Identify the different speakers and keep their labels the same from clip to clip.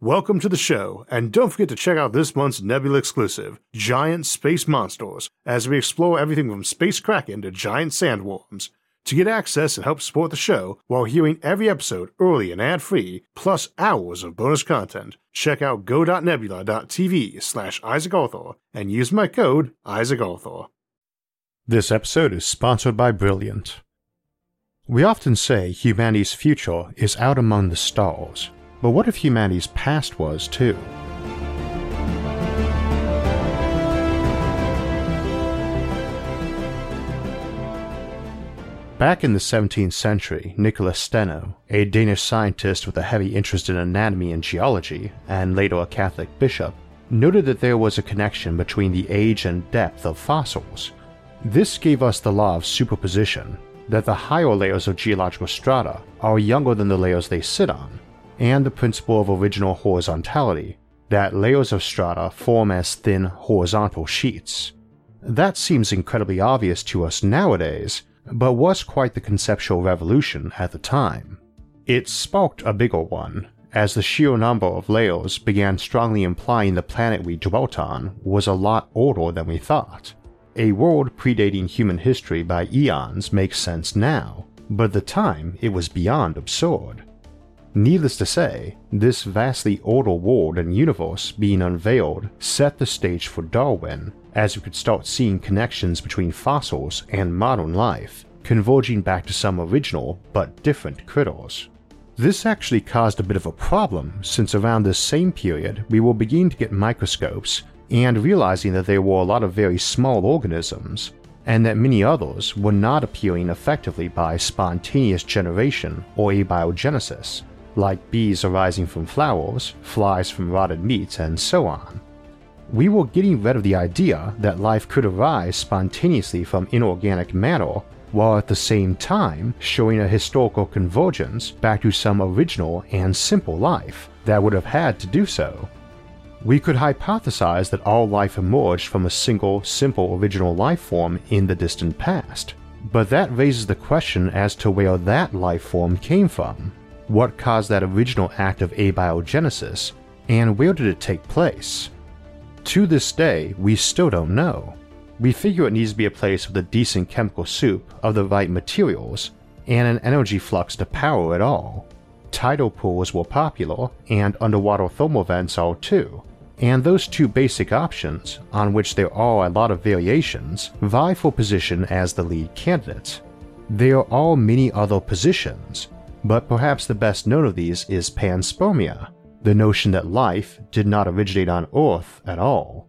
Speaker 1: Welcome to the show, and don't forget to check out this month's Nebula exclusive, Giant Space Monsters, as we explore everything from space kraken to giant sandworms. To get access and help support the show while hearing every episode early and ad-free, plus hours of bonus content, check out go.nebula.tv slash Isaac Arthur and use my code Isaac Arthur. This episode is sponsored by Brilliant. We often say humanity's future is out among the stars, but what if humanity's past was too? Back in the 17th century, Nicholas Steno, a Danish scientist with a heavy interest in anatomy and geology, and later a Catholic bishop, noted that there was a connection between the age and depth of fossils. This gave us the law of superposition, that the higher layers of geological strata are younger than the layers they sit on, and the principle of original horizontality, that layers of strata form as thin horizontal sheets. That seems incredibly obvious to us nowadays, but was quite the conceptual revolution at the time. It sparked a bigger one, as the sheer number of layers began strongly implying the planet we dwelt on was a lot older than we thought. A world predating human history by eons makes sense now, but at the time it was beyond absurd. Needless to say, this vastly older world and universe being unveiled set the stage for Darwin, as we could start seeing connections between fossils and modern life, converging back to some original but different critters. This actually caused a bit of a problem since around this same period we were beginning to get microscopes and realizing that there were a lot of very small organisms, and that many others were not appearing effectively by spontaneous generation or abiogenesis, like bees arising from flowers, flies from rotted meat, and so on. We were getting rid of the idea that life could arise spontaneously from inorganic matter, while at the same time showing a historical convergence back to some original and simple life that would have had to do so. We could hypothesize that all life emerged from a single, simple original life form in the distant past, but that raises the question as to where that life form came from. What caused that original act of abiogenesis, and where did it take place? To this day, we still don't know. We figure it needs to be a place with a decent chemical soup of the right materials and an energy flux to power it all. Tidal pools were popular, and underwater thermal vents are too, and those two basic options, on which there are a lot of variations, vie for position as the lead candidate. There are many other positions, but perhaps the best known of these is panspermia, the notion that life did not originate on Earth at all.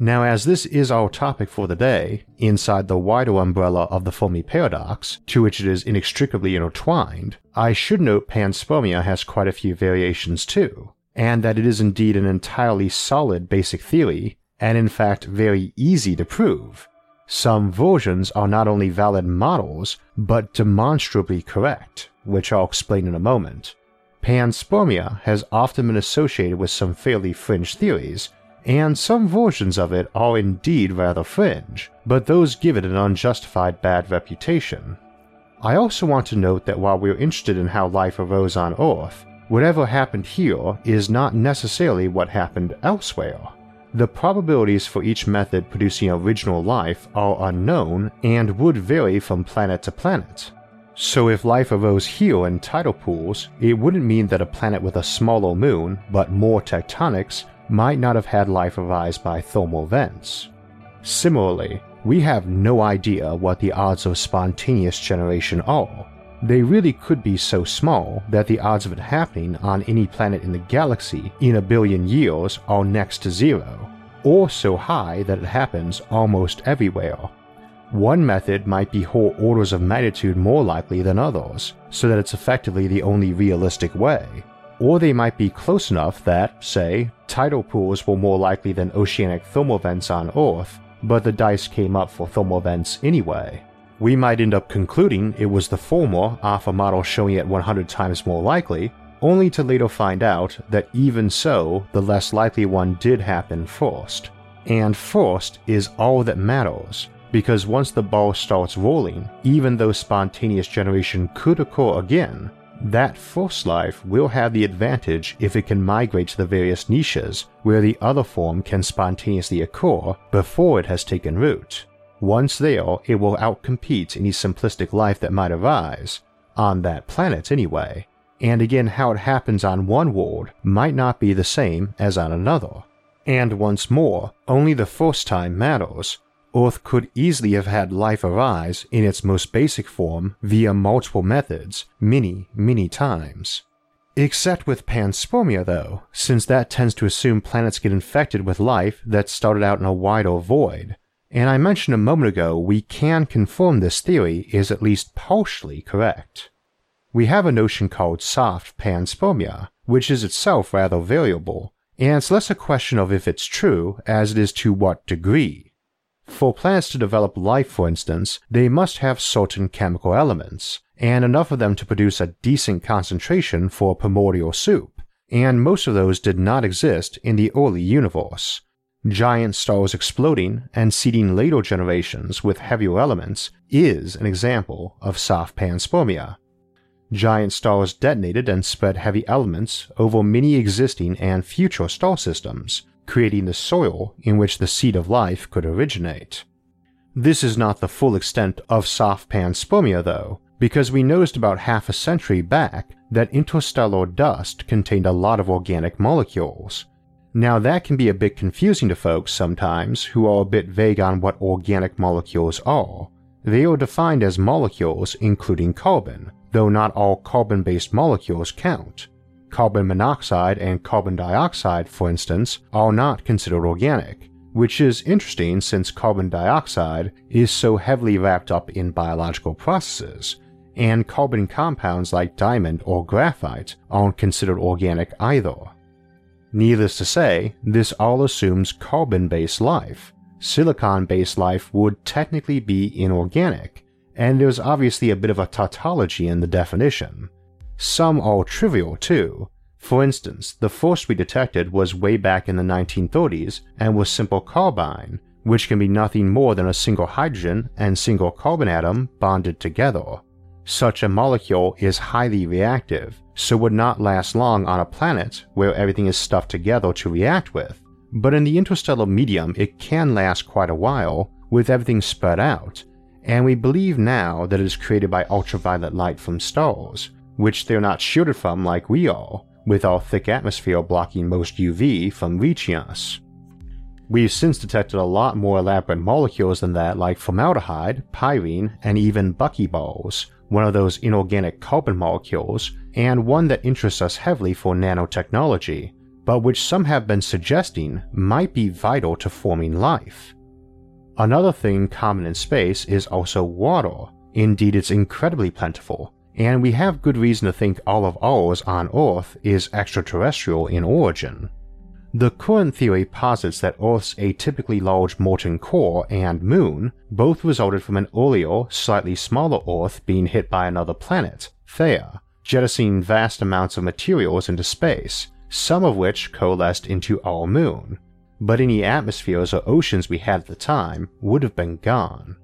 Speaker 1: Now, as this is our topic for the day, inside the wider umbrella of the Fermi paradox, to which it is inextricably intertwined, I should note panspermia has quite a few variations too, and that it is indeed an entirely solid basic theory, and in fact very easy to prove. Some versions are not only valid models, but demonstrably correct, which I'll explain in a moment. Panspermia has often been associated with some fairly fringe theories, and some versions of it are indeed rather fringe, but those give it an unjustified bad reputation. I also want to note that while we're interested in how life arose on Earth, Whatever happened here is not necessarily what happened elsewhere. The probabilities for each method producing original life are unknown and would vary from planet to planet. So if life arose here in tidal pools, it wouldn't mean that a planet with a smaller moon but more tectonics might not have had life arise by thermal vents. Similarly, we have no idea what the odds of spontaneous generation are, they really could be so small that the odds of it happening on any planet in the galaxy in a billion years are next to zero, or so high that it happens almost everywhere. One method might be whole orders of magnitude more likely than others, so that it's effectively the only realistic way. Or they might be close enough that, say, tidal pools were more likely than oceanic thermal vents on Earth, but the dice came up for thermal vents anyway we might end up concluding it was the former off a model showing it 100 times more likely, only to later find out that even so, the less likely one did happen first. And first is all that matters, because once the ball starts rolling, even though spontaneous generation could occur again, that first life will have the advantage if it can migrate to the various niches where the other form can spontaneously occur before it has taken root. Once there, it will outcompete any simplistic life that might arise, on that planet anyway, and again how it happens on one world might not be the same as on another. And once more, only the first time matters. Earth could easily have had life arise in its most basic form via multiple methods, many, many times. Except with panspermia, though, since that tends to assume planets get infected with life that started out in a wider void. And I mentioned a moment ago we can confirm this theory is at least partially correct we have a notion called soft panspermia, which is itself rather variable, and it's less a question of if it's true as it is to what degree. For plants to develop life, for instance, they must have certain chemical elements, and enough of them to produce a decent concentration for primordial soup, and most of those did not exist in the early universe. Giant stars exploding and seeding later generations with heavier elements is an example of soft panspermia, Giant stars detonated and spread heavy elements over many existing and future star systems, creating the soil in which the seed of life could originate. This is not the full extent of soft panspermia, though, because we noticed about half a century back that interstellar dust contained a lot of organic molecules. Now, that can be a bit confusing to folks sometimes who are a bit vague on what organic molecules are. They are defined as molecules including carbon, though not all carbon based molecules count. Carbon monoxide and carbon dioxide, for instance, are not considered organic, which is interesting since carbon dioxide is so heavily wrapped up in biological processes, and carbon compounds like diamond or graphite aren't considered organic either. Needless to say, this all assumes carbon based life. Silicon based life would technically be inorganic, and there's obviously a bit of a tautology in the definition. Some are trivial too. For instance, the first we detected was way back in the 1930s and was simple carbyne, which can be nothing more than a single hydrogen and single carbon atom bonded together. Such a molecule is highly reactive, so would not last long on a planet where everything is stuffed together to react with. But in the interstellar medium, it can last quite a while, with everything spread out, and we believe now that it is created by ultraviolet light from stars, which they're not shielded from like we are, with our thick atmosphere blocking most UV from reaching us. We've since detected a lot more elaborate molecules than that, like formaldehyde, pyrene, and even buckyballs, one of those inorganic carbon molecules, and one that interests us heavily for nanotechnology, but which some have been suggesting might be vital to forming life. Another thing common in space is also water. Indeed, it's incredibly plentiful, and we have good reason to think all of ours on Earth is extraterrestrial in origin. The current theory posits that Earth's atypically large molten core and moon both resulted from an earlier, slightly smaller Earth being hit by another planet, Theia, jettisoning vast amounts of materials into space, some of which coalesced into our moon, but any atmospheres or oceans we had at the time would have been gone.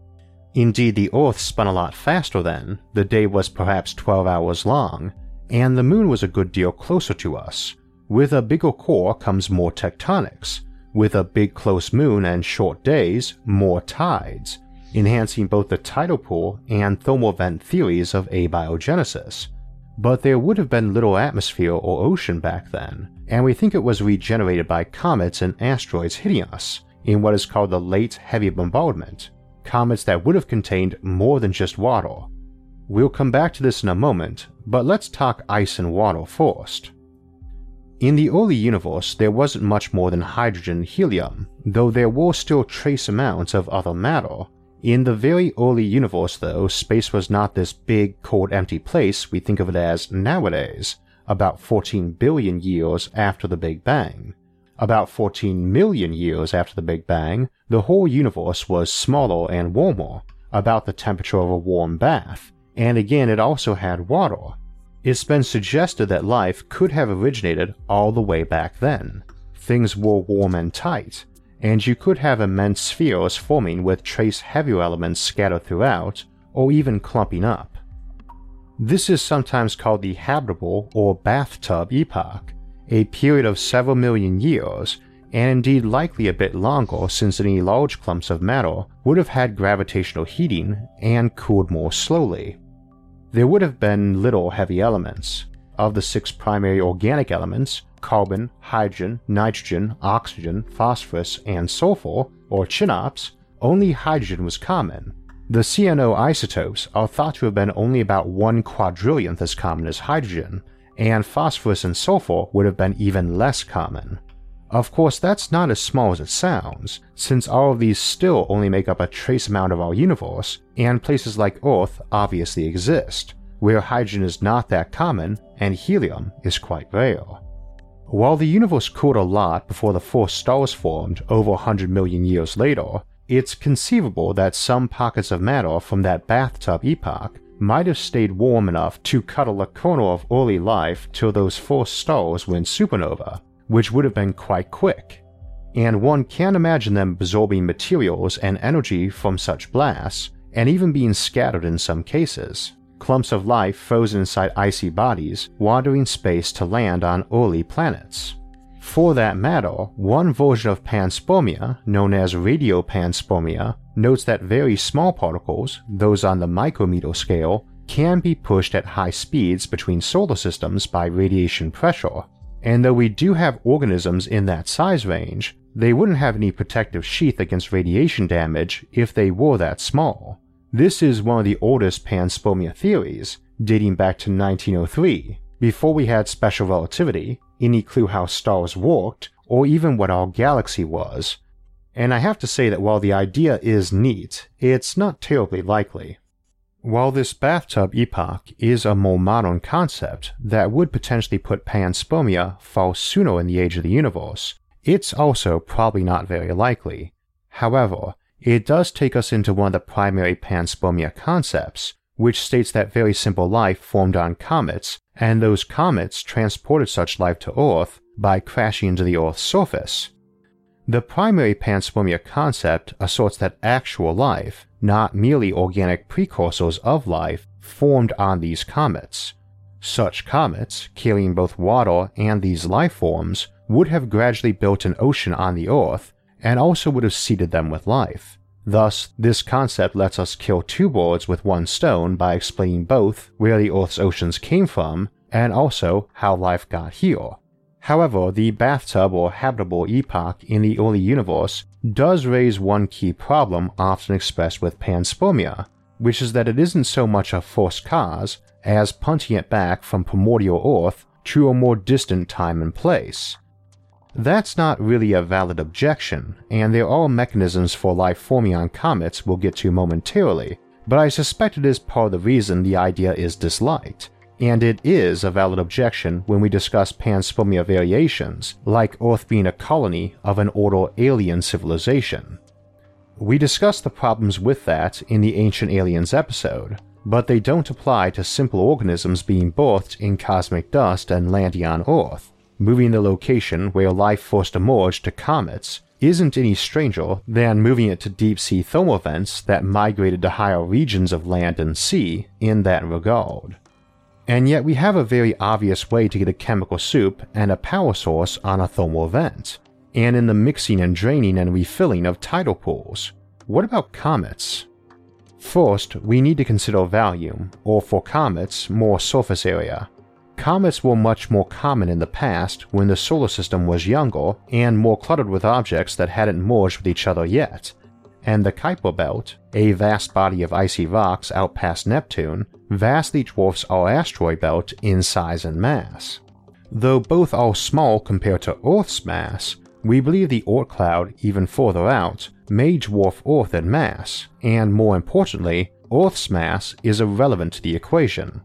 Speaker 1: Indeed, the Earth spun a lot faster then, the day was perhaps 12 hours long, and the moon was a good deal closer to us. With a bigger core comes more tectonics, with a big close moon and short days, more tides, enhancing both the tidal pool and thermal vent theories of abiogenesis. But there would have been little atmosphere or ocean back then, and we think it was regenerated by comets and asteroids hitting us in what is called the Late Heavy Bombardment, comets that would have contained more than just water. We'll come back to this in a moment, but let's talk ice and water first. In the early universe, there wasn't much more than hydrogen and helium, though there were still trace amounts of other matter, in the very early universe, though, space was not this big, cold, empty place we think of it as nowadays, about 14 billion years after the Big Bang. About 14 million years after the Big Bang, the whole universe was smaller and warmer, about the temperature of a warm bath, and again it also had water. It's been suggested that life could have originated all the way back then. Things were warm and tight, and you could have immense spheres forming with trace heavier elements scattered throughout, or even clumping up. This is sometimes called the habitable or bathtub epoch, a period of several million years, and indeed likely a bit longer since any large clumps of matter would have had gravitational heating and cooled more slowly. There would have been little heavy elements. Of the six primary organic elements, carbon, hydrogen, nitrogen, oxygen, phosphorus, and sulfur, or CHNOPS, only hydrogen was common. The CNO isotopes are thought to have been only about one quadrillionth as common as hydrogen, and phosphorus and sulfur would have been even less common. Of course, that's not as small as it sounds, since all of these still only make up a trace amount of our universe, and places like Earth obviously exist, where hydrogen is not that common and helium is quite rare. While the universe cooled a lot before the first stars formed over 100 million years later, it's conceivable that some pockets of matter from that bathtub epoch might have stayed warm enough to cuddle a corner of early life till those first stars went supernova, which would have been quite quick. And one can imagine them absorbing materials and energy from such blasts, and even being scattered in some cases. Clumps of life frozen inside icy bodies, wandering space to land on early planets. For that matter, one version of panspermia, known as radiopanspermia, notes that very small particles, those on the micrometer scale, can be pushed at high speeds between solar systems by radiation pressure, and though we do have organisms in that size range, they wouldn't have any protective sheath against radiation damage if they were that small. This is one of the oldest panspermia theories, dating back to 1903, before we had special relativity, any clue how stars worked, or even what our galaxy was. And I have to say that while the idea is neat, it's not terribly likely. While this bathtub epoch is a more modern concept that would potentially put panspermia far sooner in the age of the universe, it's also probably not very likely. However, it does take us into one of the primary panspermia concepts, which states that very simple life formed on comets, and those comets transported such life to Earth by crashing into the Earth's surface. The primary panspermia concept asserts that actual life, not merely organic precursors of life, formed on these comets. Such comets, carrying both water and these life forms, would have gradually built an ocean on the Earth and also would have seeded them with life. Thus, this concept lets us kill two birds with one stone by explaining both where the Earth's oceans came from and also how life got here. However, the bathtub or habitable epoch in the early universe does raise one key problem often expressed with panspermia, which is that it isn't so much a first cause as punting it back from primordial Earth to a more distant time and place. That's not really a valid objection, and there are mechanisms for life forming on comets we'll get to momentarily, but I suspect it is part of the reason the idea is disliked and it is a valid objection when we discuss panspermia variations, like Earth being a colony of an older alien civilization. We discussed the problems with that in the Ancient Aliens episode, but they don't apply to simple organisms being birthed in cosmic dust and landing on Earth. Moving the location where life first emerged to comets isn't any stranger than moving it to deep sea thermal vents that migrated to higher regions of land and sea in that regard. And yet we have a very obvious way to get a chemical soup and a power source on a thermal vent, and in the mixing and draining and refilling of tidal pools. What about comets? First, we need to consider volume, or for comets, more surface area. Comets were much more common in the past when the solar system was younger and more cluttered with objects that hadn't merged with each other yet, and the Kuiper Belt, a vast body of icy rocks out past Neptune, vastly dwarfs our asteroid belt in size and mass. Though both are small compared to Earth's mass, we believe the Oort cloud even further out may dwarf Earth in mass, and more importantly, Earth's mass is irrelevant to the equation.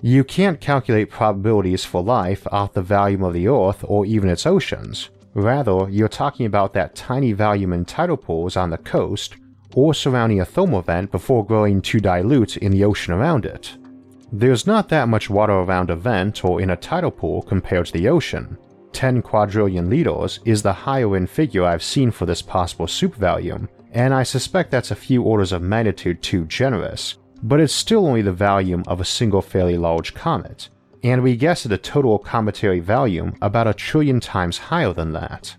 Speaker 1: You can't calculate probabilities for life off the volume of the Earth or even its oceans, Rather, you're talking about that tiny volume in tidal pools on the coast or surrounding a thermal vent before growing too dilute in the ocean around it. There's not that much water around a vent or in a tidal pool compared to the ocean. 10 quadrillion liters is the higher end figure I've seen for this possible soup volume, and I suspect that's a few orders of magnitude too generous, but it's still only the volume of a single fairly large comet, and we guess at a total cometary volume about a trillion times higher than that.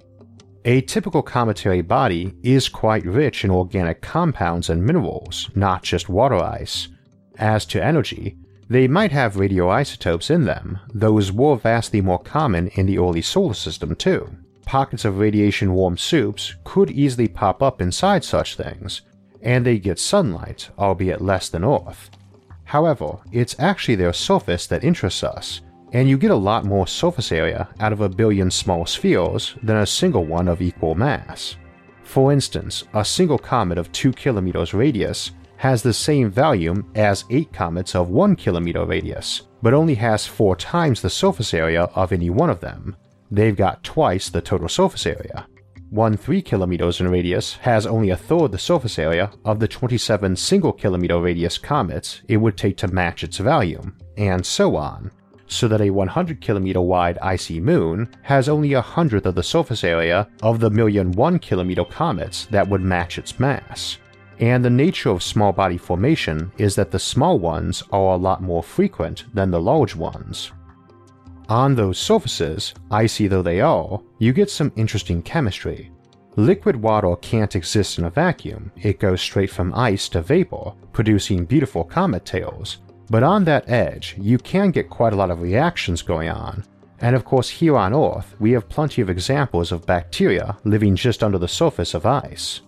Speaker 1: A typical cometary body is quite rich in organic compounds and minerals, not just water ice. As to energy, they might have radioisotopes in them, those were vastly more common in the early solar system too. Pockets of radiation warm soups could easily pop up inside such things, and they get sunlight, albeit less than Earth. However, it's actually their surface that interests us, and you get a lot more surface area out of a billion small spheres than a single one of equal mass. For instance, a single comet of 2 kilometers radius has the same volume as 8 comets of 1 kilometer radius, but only has 4 times the surface area of any one of them. They've got twice the total surface area. One 3 kilometers in radius has only a third the surface area of the 27 single kilometer radius comets it would take to match its volume, and so on, so that a 100 kilometer wide icy moon has only a hundredth of the surface area of the million 1 kilometer comets that would match its mass and the nature of small body formation is that the small ones are a lot more frequent than the large ones. On those surfaces, icy though they are, you get some interesting chemistry. Liquid water can't exist in a vacuum, it goes straight from ice to vapor, producing beautiful comet tails. But on that edge, you can get quite a lot of reactions going on. And of course, here on Earth, we have plenty of examples of bacteria living just under the surface of ice.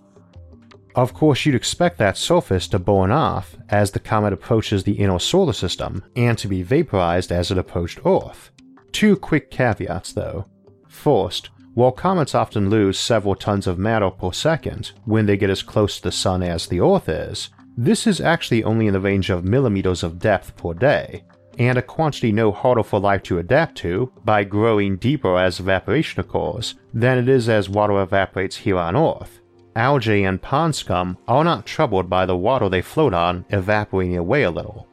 Speaker 1: Of course, you'd expect that surface to burn off as the comet approaches the inner solar system and to be vaporized as it approached Earth. Two quick caveats though. First, while comets often lose several tons of matter per second when they get as close to the Sun as the Earth is, this is actually only in the range of millimeters of depth per day, and a quantity no harder for life to adapt to by growing deeper as evaporation occurs than it is as water evaporates here on Earth algae and pond scum are not troubled by the water they float on evaporating away a little.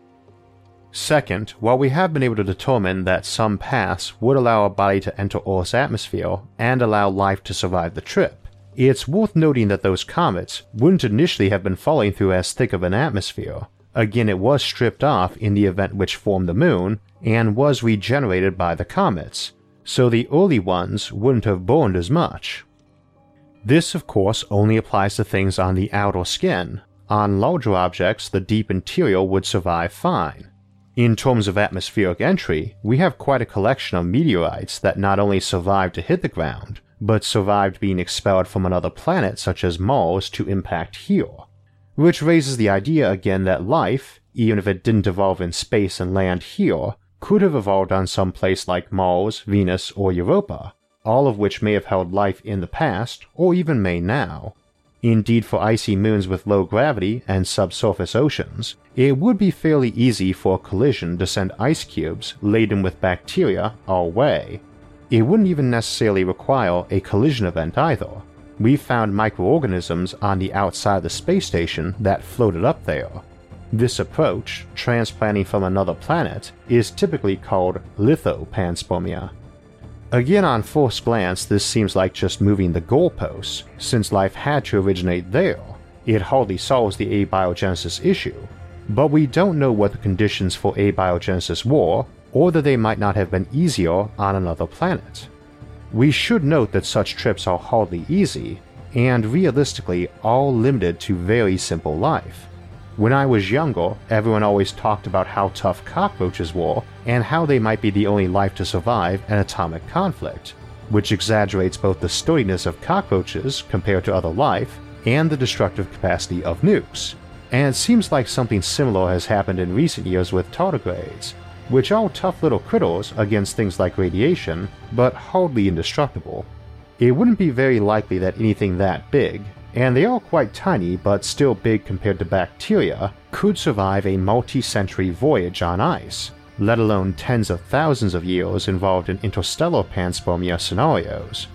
Speaker 1: Second, while we have been able to determine that some paths would allow a body to enter Earth's atmosphere and allow life to survive the trip, it's worth noting that those comets wouldn't initially have been falling through as thick of an atmosphere. Again, it was stripped off in the event which formed the moon and was regenerated by the comets, so the early ones wouldn't have burned as much. This, of course, only applies to things on the outer skin. On larger objects, the deep interior would survive fine. In terms of atmospheric entry, we have quite a collection of meteorites that not only survived to hit the ground, but survived being expelled from another planet such as Mars to impact here. Which raises the idea again that life, even if it didn't evolve in space and land here, could have evolved on some place like Mars, Venus, or Europa, all of which may have held life in the past or even may now. Indeed, for icy moons with low gravity and subsurface oceans, it would be fairly easy for a collision to send ice cubes laden with bacteria our way. It wouldn't even necessarily require a collision event either. We found microorganisms on the outside of the space station that floated up there. This approach, transplanting from another planet, is typically called lithopanspermia. Again, on first glance, this seems like just moving the goalposts, since life had to originate there. It hardly solves the abiogenesis issue, but we don't know what the conditions for abiogenesis were, or that they might not have been easier on another planet. We should note that such trips are hardly easy, and realistically all limited to very simple life. When I was younger, everyone always talked about how tough cockroaches were and how they might be the only life to survive an atomic conflict, which exaggerates both the sturdiness of cockroaches compared to other life and the destructive capacity of nukes. And it seems like something similar has happened in recent years with tardigrades, which are tough little critters against things like radiation, but hardly indestructible. It wouldn't be very likely that anything that big, and they are quite tiny but still big compared to bacteria, could survive a multi century voyage on ice, let alone tens of thousands of years involved in interstellar panspermia scenarios.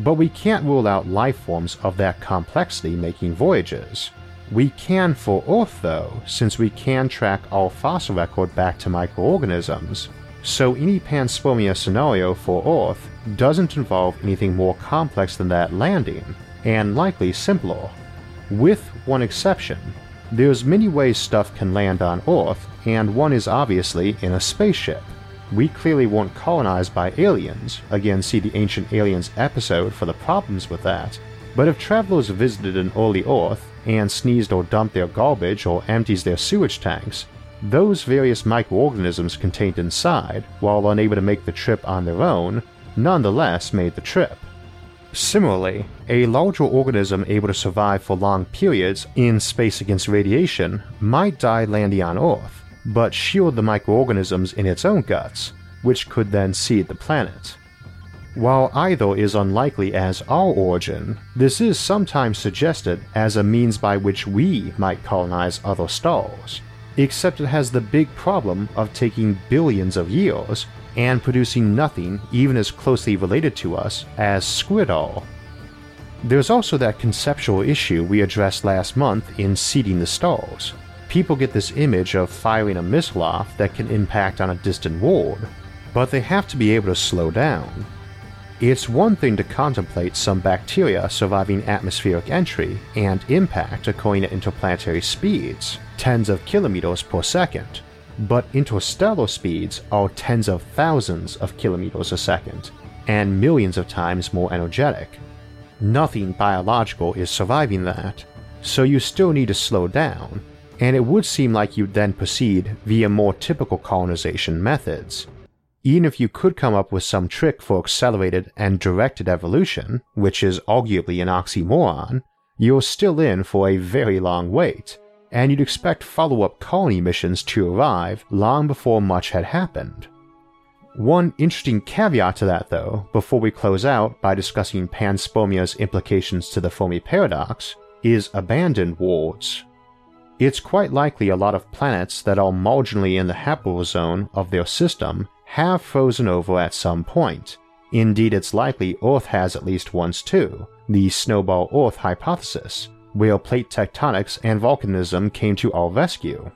Speaker 1: But we can't rule out life forms of that complexity making voyages. We can for Earth though, since we can track our fossil record back to microorganisms. So any panspermia scenario for Earth doesn't involve anything more complex than that landing, and likely simpler, with one exception. There's many ways stuff can land on Earth, and one is obviously in a spaceship. We clearly weren't colonized by aliens, again see the Ancient Aliens episode for the problems with that, but if travelers visited an early Earth and sneezed or dumped their garbage or empties their sewage tanks, those various microorganisms contained inside, while unable to make the trip on their own, nonetheless made the trip. Similarly, a larger organism able to survive for long periods in space against radiation might die landing on Earth, but shield the microorganisms in its own guts, which could then seed the planet. While either is unlikely as our origin, this is sometimes suggested as a means by which we might colonize other stars, except it has the big problem of taking billions of years and producing nothing even as closely related to us as Squidall. There's also that conceptual issue we addressed last month in Seeding the Stars. People get this image of firing a missile off that can impact on a distant world, but they have to be able to slow down. It's one thing to contemplate some bacteria surviving atmospheric entry and impact occurring at interplanetary speeds, tens of kilometers per second, but interstellar speeds are tens of thousands of kilometers a second, and millions of times more energetic. Nothing biological is surviving that, so you still need to slow down, and it would seem like you'd then proceed via more typical colonization methods. Even if you could come up with some trick for accelerated and directed evolution, which is arguably an oxymoron, you're still in for a very long wait, and you'd expect follow up colony missions to arrive long before much had happened. One interesting caveat to that, though, before we close out by discussing panspermia's implications to the Fermi paradox, is abandoned worlds. It's quite likely a lot of planets that are marginally in the habitable zone of their system have frozen over at some point. Indeed, it's likely Earth has at least once too, the snowball Earth hypothesis, where plate tectonics and volcanism came to our rescue.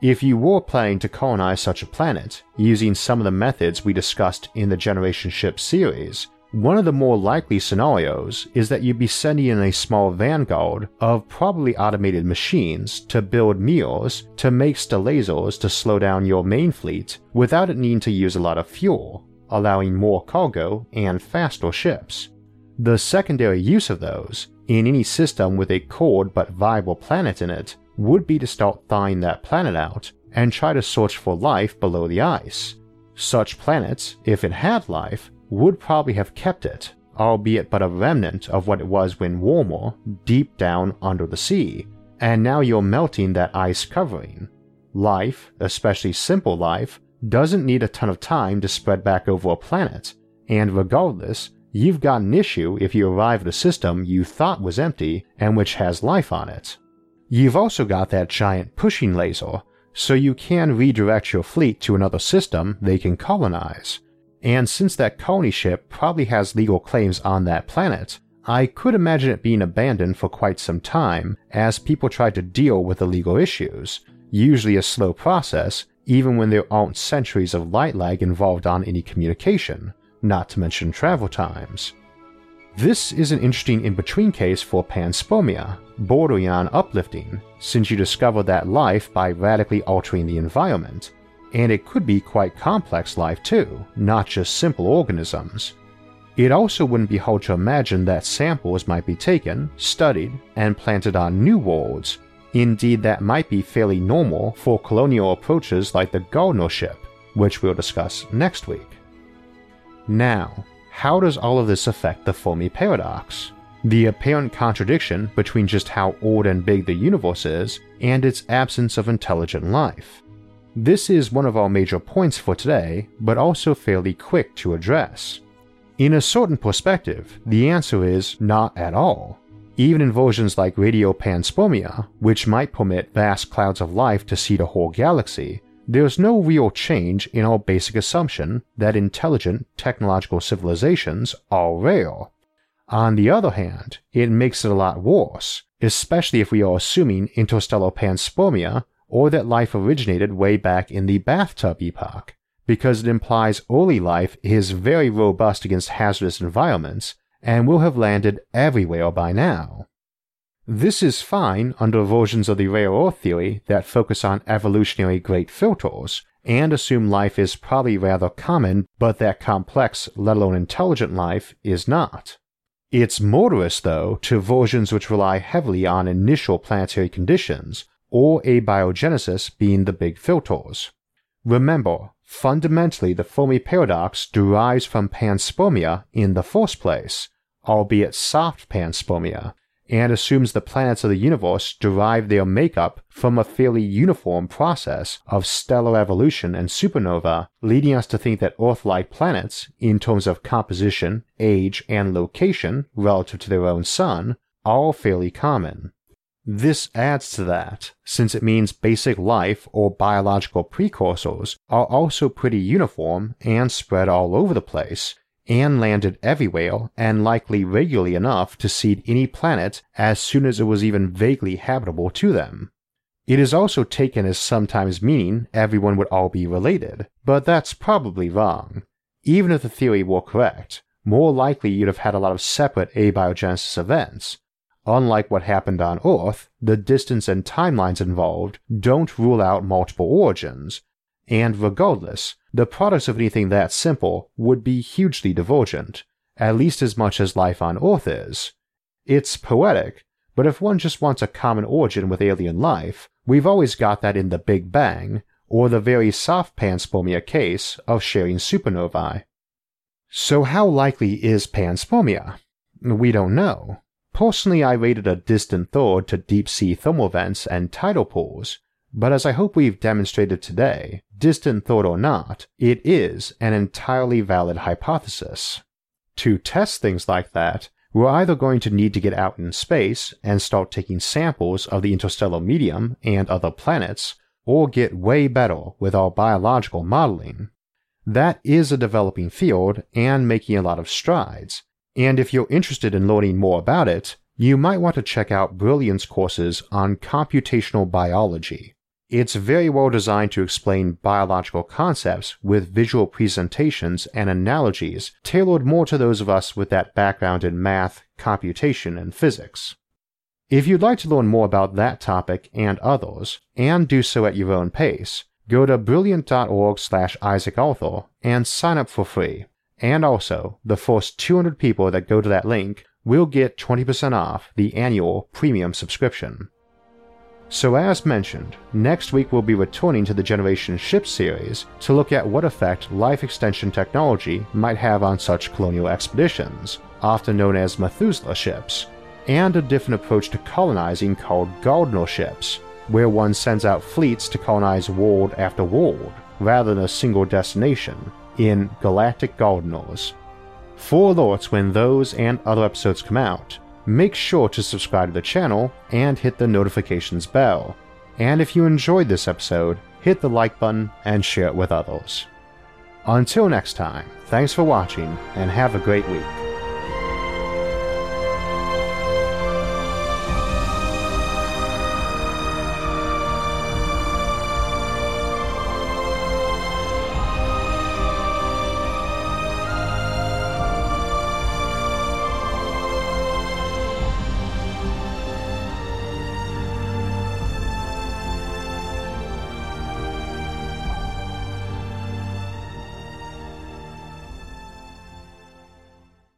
Speaker 1: If you were planning to colonize such a planet, using some of the methods we discussed in the Generation Ship series, one of the more likely scenarios is that you'd be sending in a small vanguard of probably automated machines to build mirrors to make stellasers to slow down your main fleet without it needing to use a lot of fuel, allowing more cargo and faster ships. The secondary use of those in any system with a cold but viable planet in it would be to start thawing that planet out and try to search for life below the ice. Such planets, if it had life, would probably have kept it, albeit but a remnant of what it was when warmer, deep down under the sea, and now you're melting that ice covering. Life, especially simple life, doesn't need a ton of time to spread back over a planet, and regardless, you've got an issue if you arrive at a system you thought was empty and which has life on it. You've also got that giant pushing laser, so you can redirect your fleet to another system they can colonize. And since that colony ship probably has legal claims on that planet, I could imagine it being abandoned for quite some time as people try to deal with the legal issues, usually a slow process, even when there aren't centuries of light lag involved on any communication not to mention travel times. This is an interesting in between case for panspermia, bordering uplifting, since you discover that life by radically altering the environment, and it could be quite complex life too, not just simple organisms. It also wouldn't be hard to imagine that samples might be taken, studied, and planted on new worlds. Indeed, that might be fairly normal for colonial approaches like the Gardener ship, which we'll discuss next week. Now, how does all of this affect the Fermi paradox? The apparent contradiction between just how old and big the universe is and its absence of intelligent life. This is one of our major points for today, but also fairly quick to address. In a certain perspective, the answer is not at all. Even in versions like radio panspermia, which might permit vast clouds of life to seed a whole galaxy, there's no real change in our basic assumption that intelligent technological civilizations are rare. On the other hand, it makes it a lot worse, especially if we are assuming interstellar panspermia or that life originated way back in the bathtub epoch, because it implies early life is very robust against hazardous environments and will have landed everywhere by now. This is fine under versions of the rare earth theory that focus on evolutionary great filters and assume life is probably rather common, but that complex, let alone intelligent life, is not. It's murderous, though, to versions which rely heavily on initial planetary conditions, or abiogenesis being the big filters. Remember, fundamentally the Fermi paradox derives from panspermia in the first place, albeit soft panspermia, and assumes the planets of the universe derive their makeup from a fairly uniform process of stellar evolution and supernova, leading us to think that Earth like planets, in terms of composition, age, and location relative to their own sun, are fairly common. This adds to that, since it means basic life or biological precursors are also pretty uniform and spread all over the place, and landed everywhere and likely regularly enough to seed any planet as soon as it was even vaguely habitable to them. It is also taken as sometimes meaning everyone would all be related, but that's probably wrong. Even if the theory were correct, more likely you'd have had a lot of separate abiogenesis events, Unlike what happened on Earth, the distance and timelines involved don't rule out multiple origins, and regardless, the products of anything that simple would be hugely divergent, at least as much as life on Earth is. It's poetic, but if one just wants a common origin with alien life, we've always got that in the Big Bang, or the very soft panspermia case of sharing supernovae. So how likely is panspermia? We don't know. Personally, I rated a distant third to deep sea thermal vents and tidal pools, but as I hope we've demonstrated today, distant thought or not, it is an entirely valid hypothesis. To test things like that, we're either going to need to get out in space and start taking samples of the interstellar medium and other planets, or get way better with our biological modeling. That is a developing field and making a lot of strides, and if you're interested in learning more about it, you might want to check out Brilliant's courses on computational biology. It's very well designed to explain biological concepts with visual presentations and analogies tailored more to those of us with that background in math, computation, and physics. If you'd like to learn more about that topic and others, and do so at your own pace, go to brilliant.org slash Isaac Arthur and sign up for free. And also, the first 200 people that go to that link will get 20% off the annual premium subscription. So, as mentioned, next week we'll be returning to the Generation Ship series to look at what effect life extension technology might have on such colonial expeditions, often known as Methuselah ships, and a different approach to colonizing called Gardener ships, where one sends out fleets to colonize world after world rather than a single destination, in Galactic Gardeners. For alerts when those and other episodes come out, make sure to subscribe to the channel and hit the notifications bell. And if you enjoyed this episode, hit the like button and share it with others. Until next time, thanks for watching and have a great week.